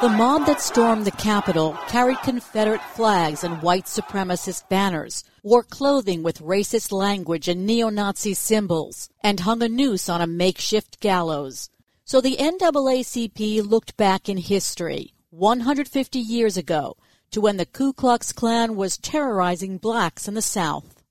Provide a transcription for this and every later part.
The mob that stormed the Capitol carried Confederate flags and white supremacist banners, wore clothing with racist language and neo Nazi symbols, and hung a noose on a makeshift gallows. So the NAACP looked back in history, 150 years ago, to when the Ku Klux Klan was terrorizing blacks in the South.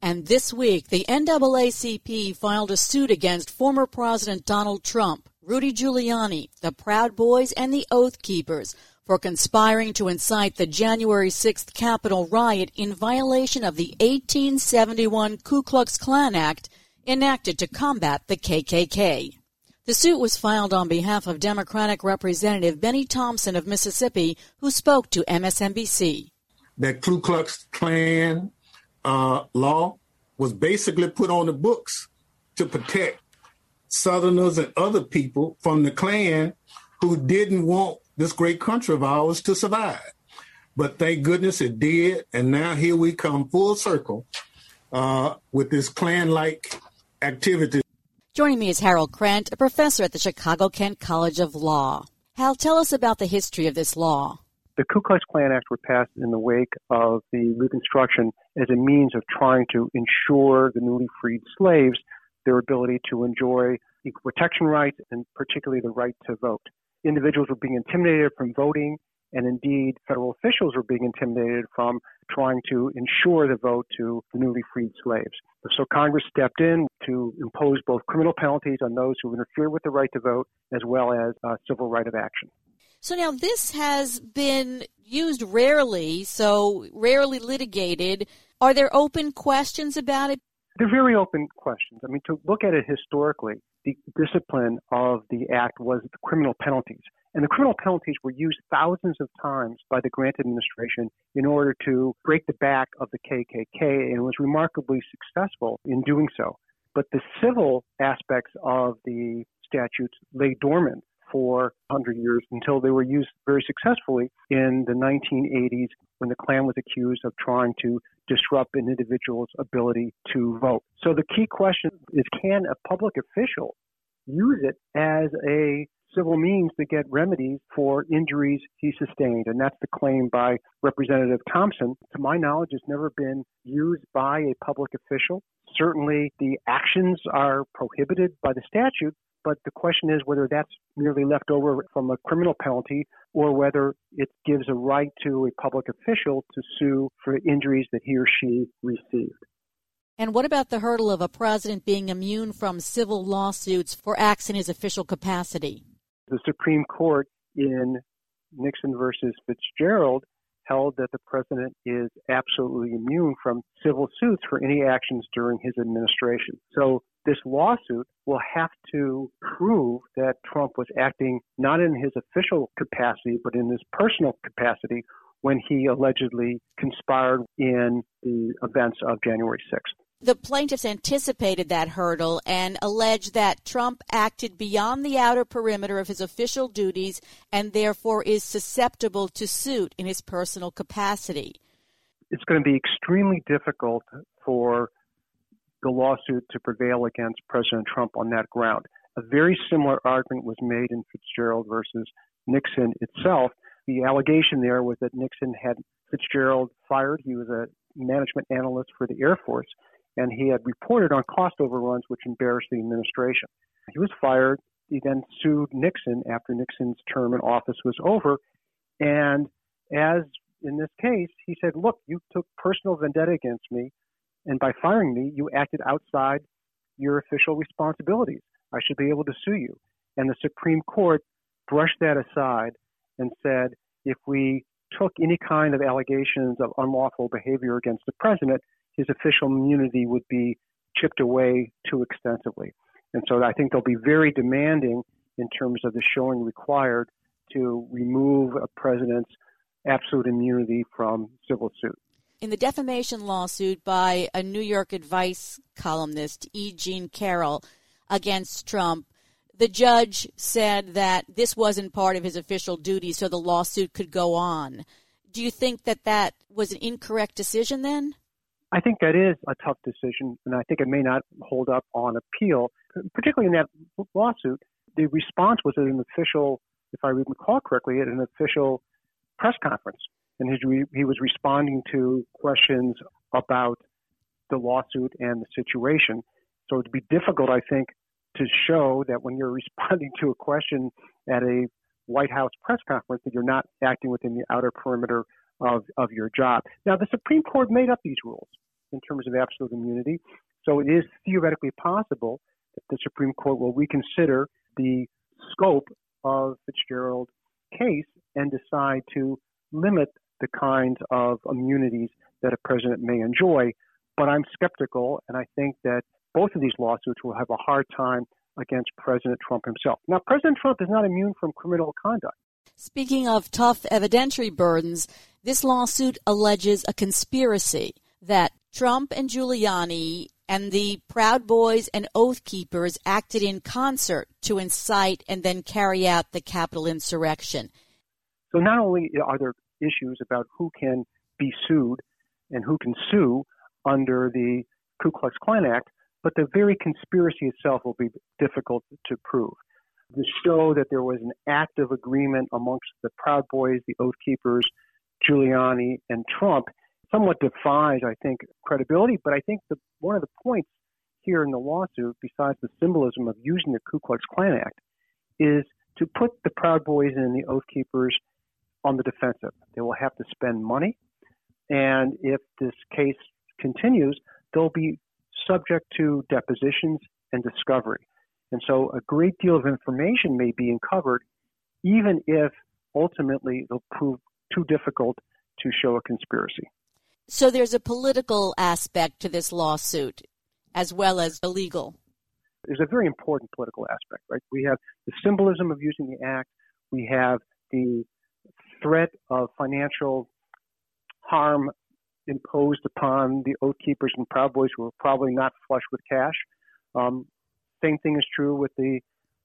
And this week, the NAACP filed a suit against former President Donald Trump Rudy Giuliani, the Proud Boys, and the Oath Keepers for conspiring to incite the January 6th Capitol riot in violation of the 1871 Ku Klux Klan Act enacted to combat the KKK. The suit was filed on behalf of Democratic Representative Bennie Thompson of Mississippi, who spoke to MSNBC. That Ku Klux Klan uh, law was basically put on the books to protect Southerners and other people from the Klan who didn't want this great country of ours to survive. But thank goodness it did. And now here we come full circle uh, with this Klan like activity. Joining me is Harold Krent, a professor at the Chicago Kent College of Law. Hal, tell us about the history of this law. The Ku Klux Klan Act were passed in the wake of the Reconstruction as a means of trying to ensure the newly freed slaves their ability to enjoy equal protection rights and particularly the right to vote. Individuals were being intimidated from voting, and indeed, federal officials were being intimidated from trying to ensure the vote to the newly freed slaves. So Congress stepped in to impose both criminal penalties on those who interfere with the right to vote as well as a civil right of action. So now this has been used rarely, so rarely litigated. Are there open questions about it? They're very open questions. I mean, to look at it historically, the discipline of the act was the criminal penalties. And the criminal penalties were used thousands of times by the Grant administration in order to break the back of the KKK and was remarkably successful in doing so. But the civil aspects of the statutes lay dormant for 100 years until they were used very successfully in the 1980s when the Klan was accused of trying to disrupt an individual's ability to vote. So the key question is can a public official use it as a civil means to get remedies for injuries he sustained. And that's the claim by Representative Thompson. To my knowledge, it's never been used by a public official. Certainly, the actions are prohibited by the statute, but the question is whether that's merely left over from a criminal penalty or whether it gives a right to a public official to sue for injuries that he or she received. And what about the hurdle of a president being immune from civil lawsuits for acts in his official capacity? The Supreme Court in Nixon versus Fitzgerald held that the president is absolutely immune from civil suits for any actions during his administration. So this lawsuit will have to prove that Trump was acting not in his official capacity, but in his personal capacity when he allegedly conspired in the events of January 6th. The plaintiffs anticipated that hurdle and alleged that Trump acted beyond the outer perimeter of his official duties and therefore is susceptible to suit in his personal capacity. It's going to be extremely difficult for the lawsuit to prevail against President Trump on that ground. A very similar argument was made in Fitzgerald versus Nixon itself. The allegation there was that Nixon had Fitzgerald fired. He was a management analyst for the Air Force, and he had reported on cost overruns which embarrassed the administration. He was fired. He then sued Nixon after Nixon's term in office was over. And as in this case, he said, Look, you took personal vendetta against me. And by firing me, you acted outside your official responsibilities. I should be able to sue you. And the Supreme Court brushed that aside and said if we took any kind of allegations of unlawful behavior against the president, his official immunity would be chipped away too extensively. And so I think they'll be very demanding in terms of the showing required to remove a president's absolute immunity from civil suit in the defamation lawsuit by a New York Advice columnist, E. Jean Carroll, against Trump, the judge said that this wasn't part of his official duty, so the lawsuit could go on. Do you think that that was an incorrect decision then? I think that is a tough decision, and I think it may not hold up on appeal, particularly in that lawsuit. The response was at an official if I recall correctly, at an official press conference. And he was responding to questions about the lawsuit and the situation. So it'd be difficult, I think, to show that when you're responding to a question at a White House press conference that you're not acting within the outer perimeter of, of your job. Now, the Supreme Court made up these rules in terms of absolute immunity, so it is theoretically possible that the Supreme Court will reconsider the scope of Fitzgerald case and decide to limit the kinds of immunities that a president may enjoy. But I'm skeptical, and I think that both of these lawsuits will have a hard time against President Trump himself. Now, President Trump is not immune from criminal conduct. Speaking of tough evidentiary burdens, this lawsuit alleges a conspiracy that Trump and Giuliani and the Proud Boys and Oath Keepers acted in concert to incite and then carry out the Capitol insurrection. So not only are there issues about who can be sued and who can sue under the Ku Klux Klan Act, but the very conspiracy itself will be difficult to prove. To show that there was an active agreement amongst the Proud Boys, the Oath Keepers, Giuliani, and Trump somewhat defies, I think, credibility. But I think the, one of the points here in the lawsuit, besides the symbolism of using the Ku Klux Klan Act, is to put the Proud Boys and the Oath Keepers on the defensive. They will have to spend money, and if this case continues, they'll be subject to depositions and discovery. And so a great deal of information may be uncovered, even if ultimately they'll prove too difficult to show a conspiracy. So there's a political aspect to this lawsuit as well as a legal. There's a very important political aspect, right? We have the symbolism of using the act, we have the threat of financial harm imposed upon the Oath Keepers and Proud Boys who are probably not flush with cash. Um, same thing is true with the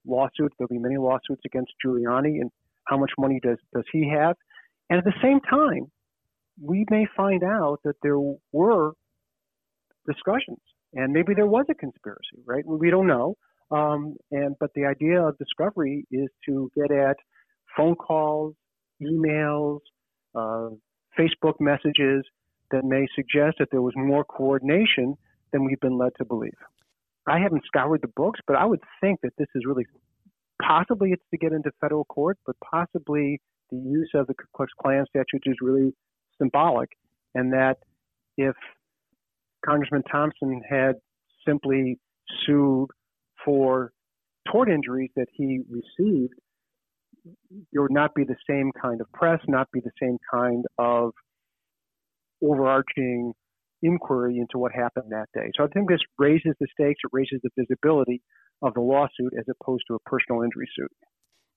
lawsuit. There'll be many lawsuits against Giuliani, and how much money does does he have? And at the same time, we may find out that there were discussions, and maybe there was a conspiracy. Right? We don't know. Um, and but the idea of discovery is to get at phone calls, emails, uh, Facebook messages that may suggest that there was more coordination than we've been led to believe. I haven't scoured the books, but I would think that this is really possibly it's to get into federal court, but possibly the use of the Ku Klux Klan statutes is really symbolic, and that if Congressman Thompson had simply sued for tort injuries that he received, there would not be the same kind of press, not be the same kind of overarching inquiry into what happened that day. So I think this raises the stakes, it raises the visibility of the lawsuit as opposed to a personal injury suit.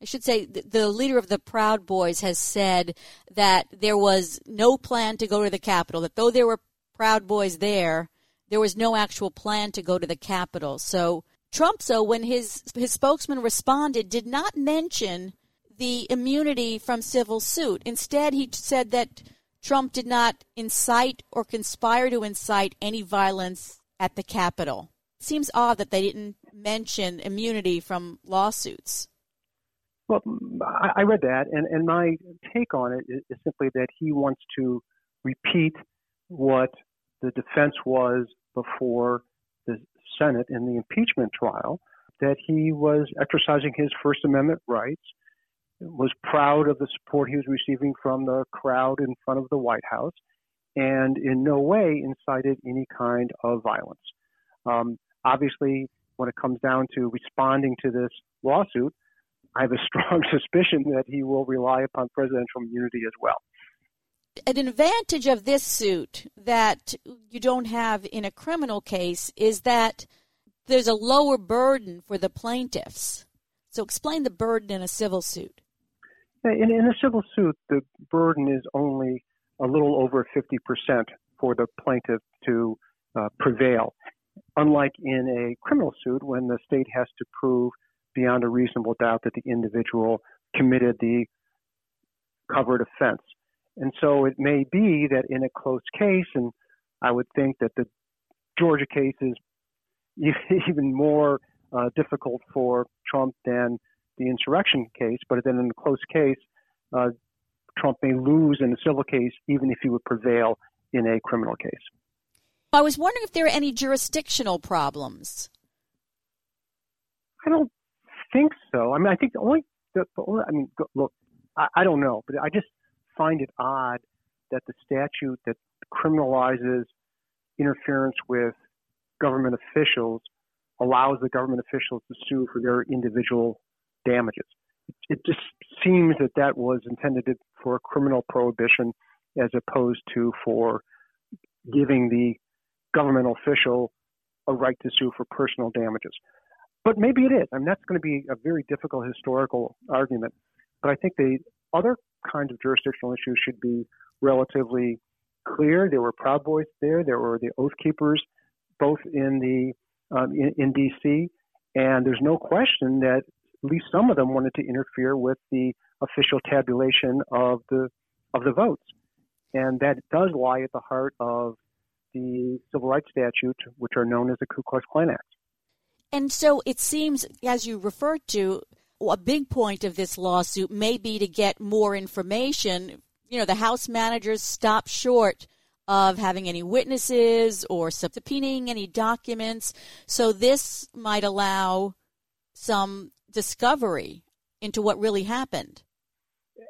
I should say the leader of the Proud Boys has said that there was no plan to go to the Capitol, that though there were Proud Boys there, there was no actual plan to go to the Capitol. So Trump, so when his his spokesman responded, did not mention the immunity from civil suit. Instead, he said that Trump did not incite or conspire to incite any violence at the Capitol. It seems odd that they didn't mention immunity from lawsuits. Well, I read that, and, and my take on it is, is simply that he wants to repeat what the defense was before the Senate in the impeachment trial, that he was exercising his First Amendment rights was proud of the support he was receiving from the crowd in front of the White House and in no way incited any kind of violence. Um, obviously, when it comes down to responding to this lawsuit, I have a strong suspicion that he will rely upon presidential immunity as well. An advantage of this suit that you don't have in a criminal case is that there's a lower burden for the plaintiffs. So, explain the burden in a civil suit. In, in a civil suit, the burden is only a little over 50% for the plaintiff to uh, prevail. Unlike in a criminal suit, when the state has to prove beyond a reasonable doubt that the individual committed the covered offense. And so it may be that in a close case, and I would think that the Georgia case is even more uh, difficult for Trump than the insurrection case, but then in a close case, uh, Trump may lose in a civil case, even if he would prevail in a criminal case. I was wondering if there are any jurisdictional problems. I don't think so. I mean, I think the only, the, the only I mean, look, I, I don't know, but I just find it odd that the statute that criminalizes interference with government officials allows the government officials to sue for their individual damages. It just seems that that was intended for a criminal prohibition as opposed to for giving the government official a right to sue for personal damages. But maybe it is. I mean, that's going to be a very difficult historical argument. But I think the other kinds of jurisdictional issues should be relatively clear. There were Proud Boys there. There were the Oath Keepers, both in the um, in, in D.C. And there's no question that at least some of them wanted to interfere with the official tabulation of the of the votes, and that does lie at the heart of the civil rights statute, which are known as the Ku Klux Klan Act. And so it seems, as you referred to, a big point of this lawsuit may be to get more information. You know, the House managers stopped short of having any witnesses or subpoenaing any documents. So this might allow some discovery into what really happened.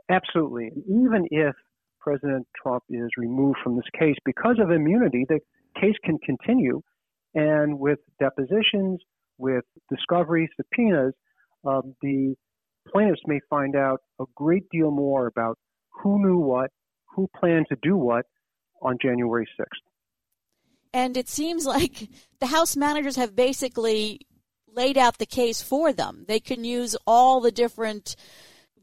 Absolutely. Even if President Trump is removed from this case because of immunity, the case can continue. And with depositions, with discovery subpoenas, um, the plaintiffs may find out a great deal more about who knew what, who planned to do what on January 6th. And it seems like the House managers have basically laid out the case for them. They can use all the different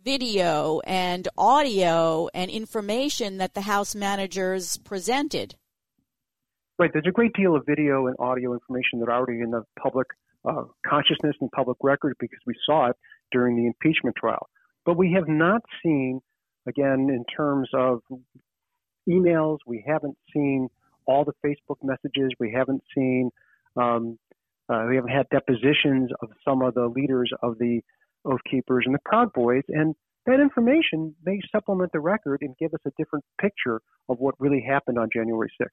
video and audio and information that the House managers presented. Right. There's a great deal of video and audio information that are already in the public uh, consciousness and public record because we saw it during the impeachment trial. But we have not seen, again, in terms of emails, we haven't seen all the Facebook messages, we haven't seen um, uh, we haven't had depositions of some of the leaders of the Oath Keepers and the Proud Boys, and that information may supplement the record and give us a different picture of what really happened on January 6th.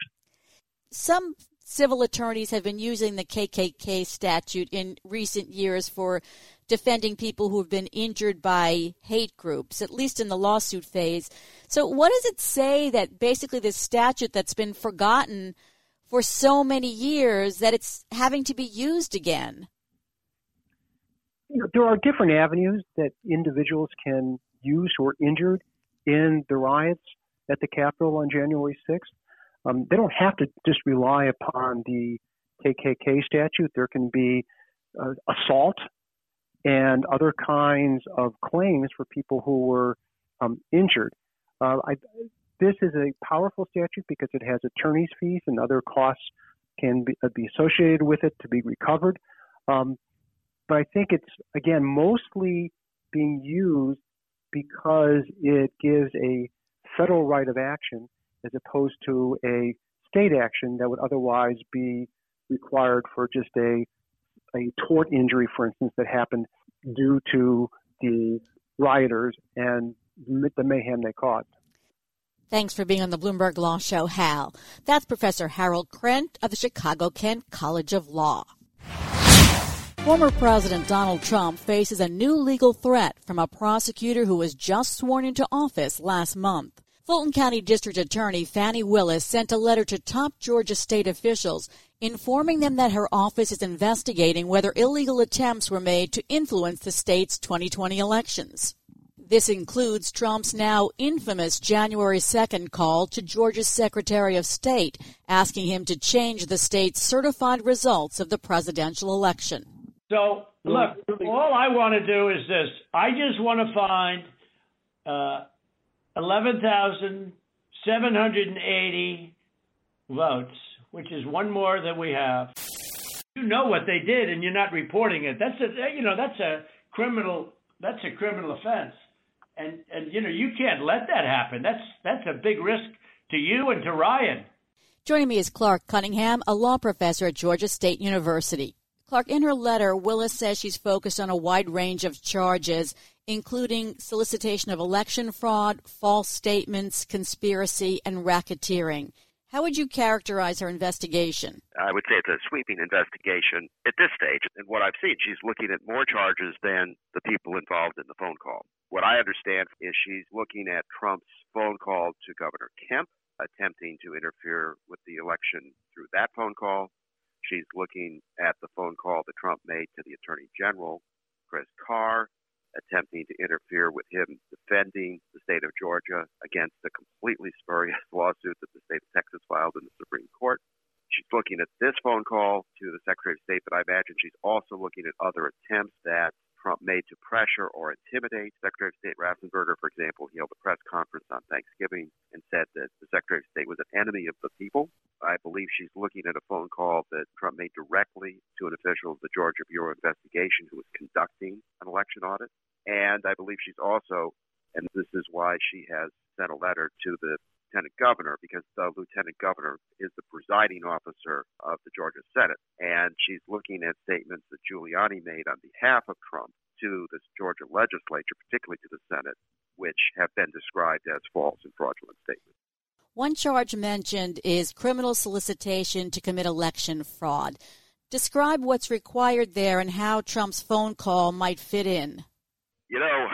Some civil attorneys have been using the KKK statute in recent years for defending people who have been injured by hate groups, at least in the lawsuit phase. So, what does it say that basically this statute that's been forgotten for so many years that it's having to be used again? There are different avenues that individuals can use who are injured in the riots at the Capitol on January 6th. Um, they don't have to just rely upon the KKK statute. There can be uh, assault and other kinds of claims for people who were um, injured. Uh, I, this is a powerful statute because it has attorney's fees and other costs can be, uh, be associated with it to be recovered. Um, but I think it's, again, mostly being used because it gives a federal right of action as opposed to a state action that would otherwise be required for just a, a tort injury, for instance, that happened due to the rioters and the mayhem they caused. Thanks for being on the Bloomberg Law Show, Hal. That's Professor Harold Krent of the Chicago Kent College of Law. Former President Donald Trump faces a new legal threat from a prosecutor who was just sworn into office last month. Fulton County District Attorney Fani Willis sent a letter to top Georgia state officials informing them that her office is investigating whether illegal attempts were made to influence the state's 2020 elections. This includes Trump's now infamous January 2nd call to Georgia's Secretary of State asking him to change the state's certified results of the presidential election. So, look, all I want to do is this I just want to find uh, 11,780 votes, which is one more than we have. You know what they did, and you're not reporting it. That's a you know that's a criminal that's a criminal offense and and you know you can't let that happen. That's that's a big risk to you and to Ryan. Joining me is Clark Cunningham, a law professor at Georgia State University. Clark, in her letter, Willis says she's focused on a wide range of charges, including solicitation of election fraud, false statements, conspiracy, and racketeering. How would you characterize her investigation? I would say it's a sweeping investigation at this stage. And what I've seen, she's looking at more charges than the people involved in the phone call. What I understand is she's looking at Trump's phone call to Governor Kemp, attempting to interfere with the election through that phone call. She's looking at the phone call that Trump made to the Attorney General, Chris Carr, attempting to interfere with him defending the state of Georgia against a completely spurious lawsuit that the state of Texas filed in the Supreme Court. She's looking at this phone call to the Secretary of State, but I imagine she's also looking at other attempts that Trump made to pressure or intimidate. Secretary of State Raffensperger, for example, he held a press conference on Thanksgiving and said that the Secretary of State was an enemy of the people. I believe she's looking at a phone call that Trump made directly to an official of the Georgia Bureau of Investigation who was conducting an election audit. And I believe she's also, and this is why she has sent a letter to the lieutenant governor because the lieutenant governor is the presiding officer of the Georgia Senate. And she's looking at statements that Giuliani made on behalf of Trump to the Georgia legislature, particularly to the Senate, which have been described as false and fraudulent statements. One charge mentioned is criminal solicitation to commit election fraud. Describe what's required there and how Trump's phone call might fit in. You know,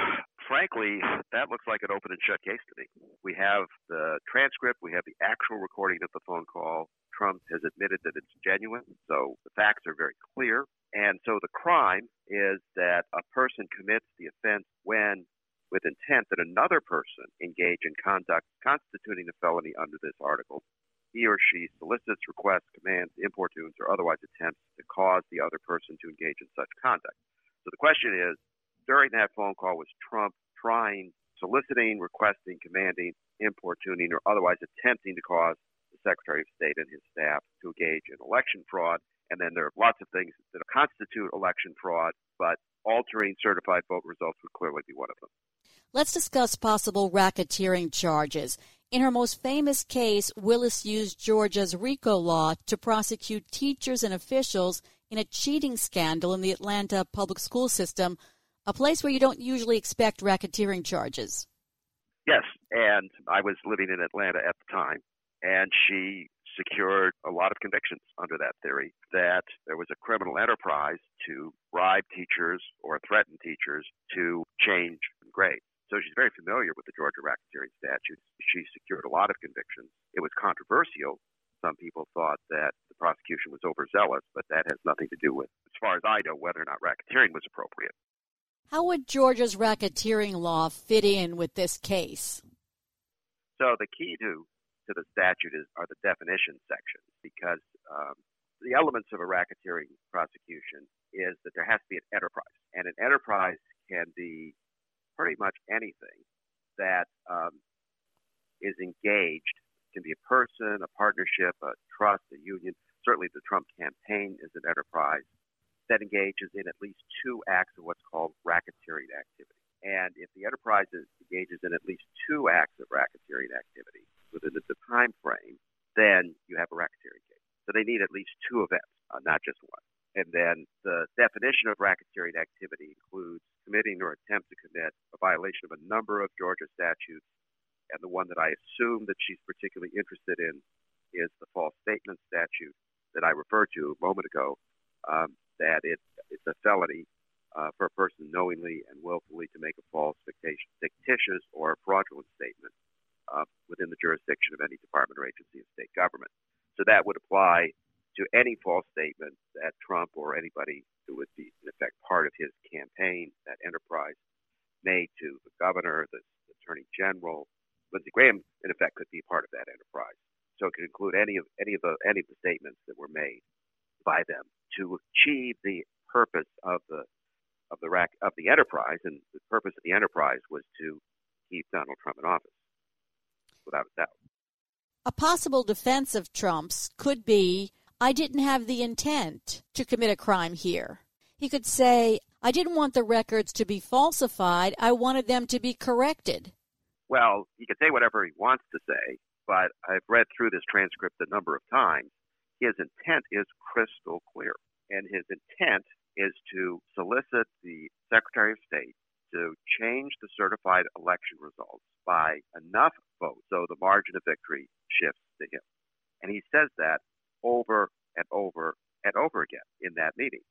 frankly, that looks like an open and shut case to me. We have the transcript, we have the actual recording of the phone call. Trump has admitted that it's genuine, so the facts are very clear. And so the crime is that a person commits the offense when, with intent that another person engage in conduct constituting a felony under this article, he or she solicits, requests, commands, importunes, or otherwise attempts to cause the other person to engage in such conduct. So the question is, during that phone call was Trump trying, soliciting, requesting, commanding, importuning, or otherwise attempting to cause the Secretary of State and his staff to engage in election fraud. And then there are lots of things that constitute election fraud, but altering certified vote results would clearly be one of them. Let's discuss possible racketeering charges. In her most famous case, Willis used Georgia's RICO law to prosecute teachers and officials in a cheating scandal in the Atlanta public school system a place where you don't usually expect racketeering charges. Yes, and I was living in Atlanta at the time, and she secured a lot of convictions under that theory that there was a criminal enterprise to bribe teachers or threaten teachers to change grades. So she's very familiar with the Georgia racketeering statute. She secured a lot of convictions. It was controversial. Some people thought that the prosecution was overzealous, but that has nothing to do with, as far as I know, whether or not racketeering was appropriate. How would Georgia's racketeering law fit in with this case? So the key to to the statute is are the definition sections because um, the elements of a racketeering prosecution is that there has to be an enterprise, and an enterprise can be pretty much anything that um, is engaged. It can be a person, a partnership, a trust, a union. Certainly, the Trump campaign is an enterprise that engages in at least two acts of what's called racketeering activity. And if the enterprise engages in at least two acts of racketeering activity within the time frame, then you have a racketeering case. So they need at least two events, uh, not just one. And then the definition of racketeering activity includes committing or attempt to commit a violation of a number of Georgia statutes. And the one that I assume that she's particularly interested in is the false statement statute that I referred to a moment ago. Um, that it, it's a felony uh, for a person knowingly and willfully to make a false, fictitious, or fraudulent statement uh, within the jurisdiction of any department or agency of state government. So that would apply to any false statement that Trump or anybody who would be, in effect, part of his campaign, that enterprise, made to the governor, the, the attorney general. Lindsey Graham, in effect, could be part of that enterprise. So it could include any of any of the any of the statements that were made by them to achieve the purpose of the of the rack of the enterprise, and the purpose of the enterprise was to keep Donald Trump in office, without a doubt. A possible defense of Trump's could be, "I didn't have the intent to commit a crime here." He could say, "I didn't want the records to be falsified. I wanted them to be corrected." Well, he could say whatever he wants to say, but I've read through this transcript a number of times. His intent is crystal clear and his intent is to solicit the Secretary of State to change the certified election results by enough votes so the margin of victory shifts to him. And he says that over and over and over again in that meeting,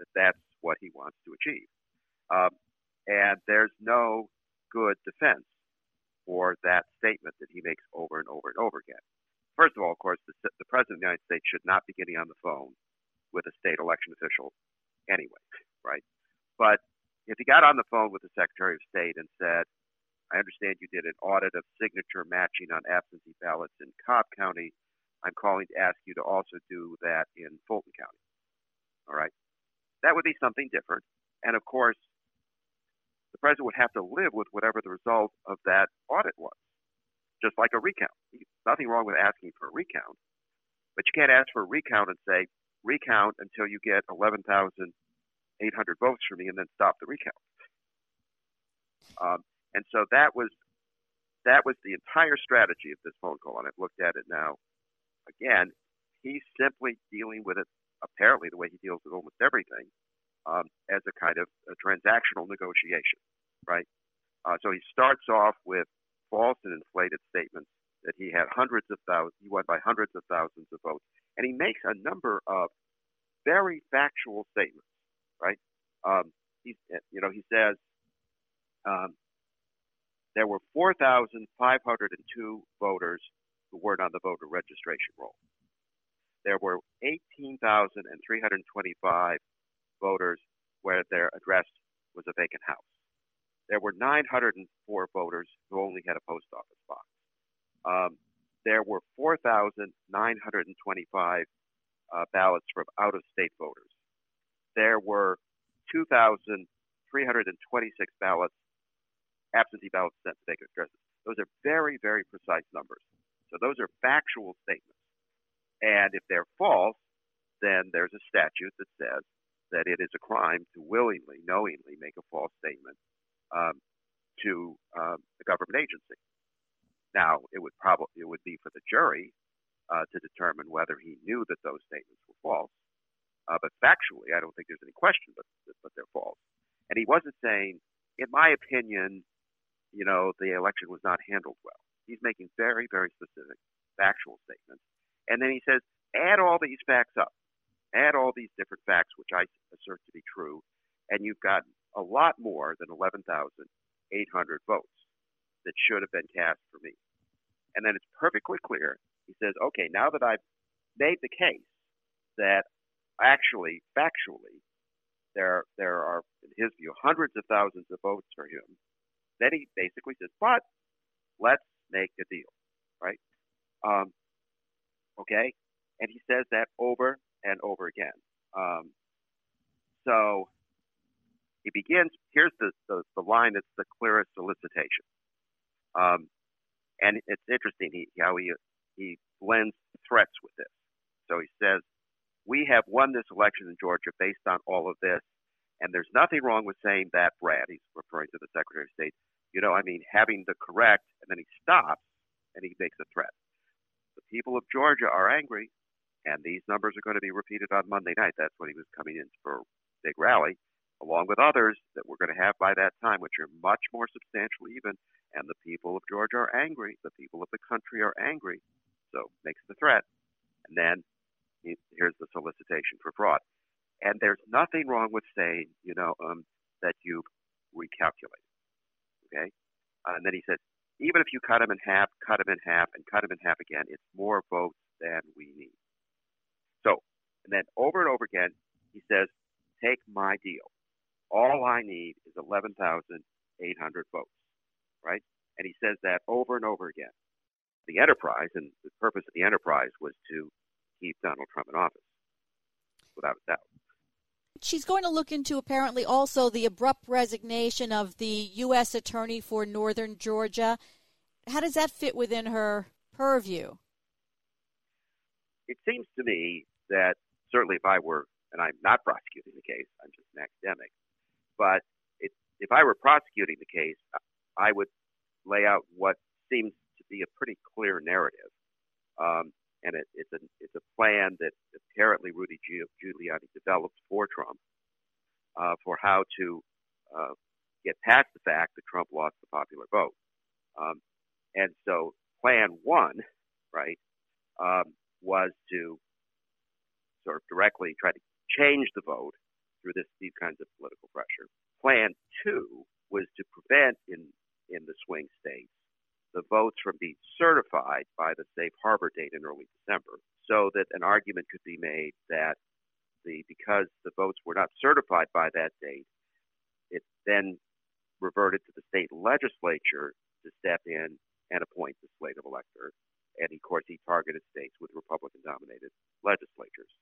that that's what he wants to achieve. Um, and there's no good defense for that statement that he makes over and over and over again. First of all, of course, the, the President of the United States should not be getting on the phone with a state election official anyway, right? But if he got on the phone with the Secretary of State and said, I understand you did an audit of signature matching on absentee ballots in Cobb County. I'm calling to ask you to also do that in Fulton County. All right. That would be something different. And of course, the president would have to live with whatever the result of that audit was, just like a recount. Nothing wrong with asking for a recount, but you can't ask for a recount and say, recount until you get 11,800 votes for me and then stop the recount. Um, and so that was that was the entire strategy of this phone call. And I've looked at it now. Again, he's simply dealing with it apparently the way he deals with almost everything um, as a kind of a transactional negotiation, right? Uh, so he starts off with false and inflated statements that he had hundreds of thousands, he won by hundreds of thousands of votes, and he makes a number of very factual statements, right? Um, he, you know, he says um, there were 4,502 voters who weren't on the voter registration roll. There were 18,325 voters where their address was a vacant house. There were 904 voters who only had a post office box. Um, there were 4,925 uh, ballots from out of state voters. There were 2,326 ballots, absentee ballots sent to vacant addresses. Those are very, very precise numbers. So those are factual statements. And if they're false, then there's a statute that says that it is a crime to willingly, knowingly make a false statement um, to um, a government agency. Now, it would probably it would be for the jury uh, to determine whether he knew that those statements were false. Uh, but factually, I don't think there's any question but but they're false. And he wasn't saying, in my opinion, you know, the election was not handled well. He's making very, very specific factual statements. And then he says, add all these facts up. Add all these different facts, which I assert to be true, and you've got a lot more than 11,800 votes that should have been cast for me. And then it's perfectly clear. He says, okay, now that I've made the case that actually, factually, there there are, in his view, hundreds of thousands of votes for him. Then he basically says, but let's make a deal, right? Um, okay, and he says that over and over again. Um, so he begins. Here's the, the, the line that's the clearest solicitation. Um, and it's interesting he, how he he blends threats with this. So he says, "We have won this election in Georgia based on all of this, and there's nothing wrong with saying that, Brad." He's referring to the Secretary of State. You know, I mean, having the correct, and then he stops and he makes a threat. The people of Georgia are angry and these numbers are going to be repeated on Monday night. That's when he was coming in for a big rally, along with others that we're going to have by that time, which are much more substantial even. And the people of Georgia are angry. The people of the country are angry. So makes the threat. And then here's the solicitation for fraud. And there's nothing wrong with saying, you know, um, that you've recalculated. Okay? and then he said, even if you cut them in half, cut them in half, and cut them in half again, it's more votes than we need. So, and then over and over again, he says, take my deal. All I need is 11,800 votes, right? And he says that over and over again. The enterprise, and the purpose of the enterprise was to keep Donald Trump in office, without a doubt. She's going to look into apparently also the abrupt resignation of the U.S. Attorney for Northern Georgia. How does that fit within her purview? it seems to me that certainly if I were, and I'm not prosecuting the case, I'm just an academic, but it, if I were prosecuting the case, I would lay out what seems to be a pretty clear narrative. Um, and it, it's, a, it's a plan that apparently Rudy Giuliani developed for Trump uh, for how to uh, get past the fact that Trump lost the popular vote. Um, and so plan one, right, um, was to sort of directly try to change the vote through this, these kinds of political pressure. Plan two was to prevent in, in the swing states the votes from being certified by the safe harbor date in early December, so that an argument could be made that the because the votes were not certified by that date, it then reverted to the state legislature to step in and appoint the slate of electors. And of course, he targeted states with Republican dominated legislatures.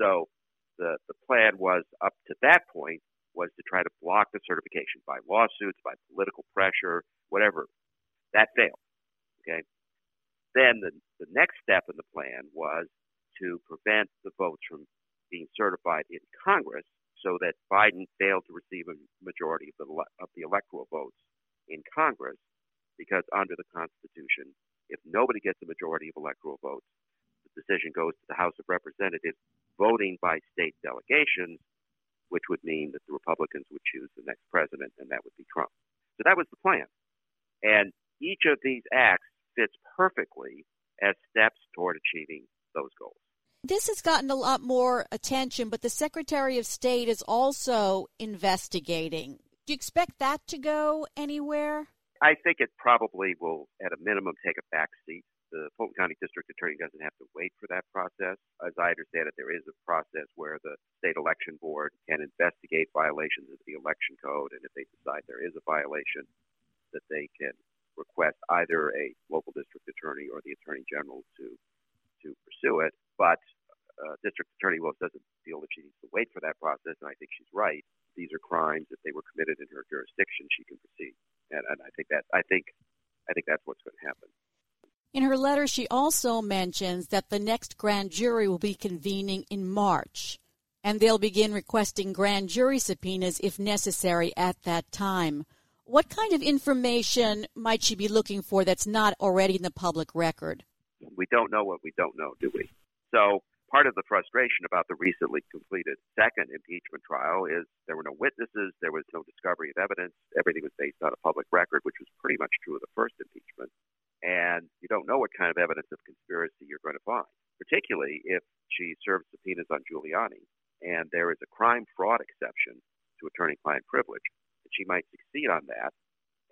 So the, the plan was up to that point was to try to block the certification by lawsuits, by political pressure, whatever. That failed. Okay. Then the, the next step in the plan was to prevent the votes from being certified in Congress so that Biden failed to receive a majority of the, of the electoral votes in Congress because under the Constitution, if nobody gets a majority of electoral votes, the decision goes to the House of Representatives voting by state delegations, which would mean that the Republicans would choose the next president, and that would be Trump. So that was the plan. And each of these acts fits perfectly as steps toward achieving those goals. This has gotten a lot more attention, but the Secretary of State is also investigating. Do you expect that to go anywhere? I think it probably will, at a minimum, take a back seat the Fulton County District Attorney doesn't have to wait for that process. As I understand it, there is a process where the state election board can investigate violations of the election code, and if they decide there is a violation, that they can request either a local district attorney or the attorney general to to pursue it. But uh, District Attorney Willis doesn't feel that she needs to wait for that process, and I think she's right. These are crimes. If they were committed in her jurisdiction, she can proceed, and, and I think that I think I think that's what's going to happen. In her letter, she also mentions that the next grand jury will be convening in March, and they'll begin requesting grand jury subpoenas if necessary at that time. What kind of information might she be looking for that's not already in the public record? We don't know what we don't know, do we? So, part of the frustration about the recently completed second impeachment trial is there were no witnesses, there was no discovery of evidence, everything was based on a public record, which was pretty much true of the first impeachment and you don't know what kind of evidence of conspiracy you're going to find, particularly if she serves subpoenas on Giuliani and there is a crime fraud exception to attorney client privilege. And she might succeed on that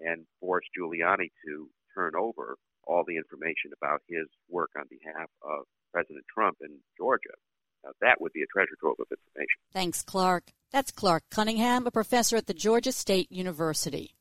and force Giuliani to turn over all the information about his work on behalf of President Trump in Georgia. Now, that would be a treasure trove of information. Thanks, Clark. That's Clark Cunningham, a professor at the Georgia State University.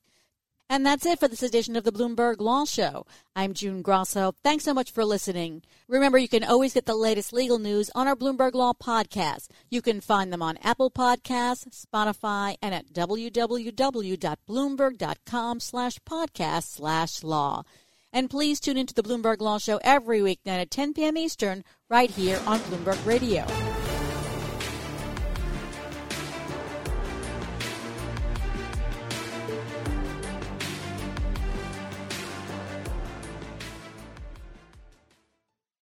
And that's it for this edition of the Bloomberg Law Show. I'm June Grasso. Thanks so much for listening. Remember, you can always get the latest legal news on our Bloomberg Law podcast. You can find them on Apple Podcasts, Spotify, and at www.bloomberg.com slash podcast slash law. And please tune into the Bloomberg Law Show every weeknight at 10 p.m. Eastern right here on Bloomberg Radio.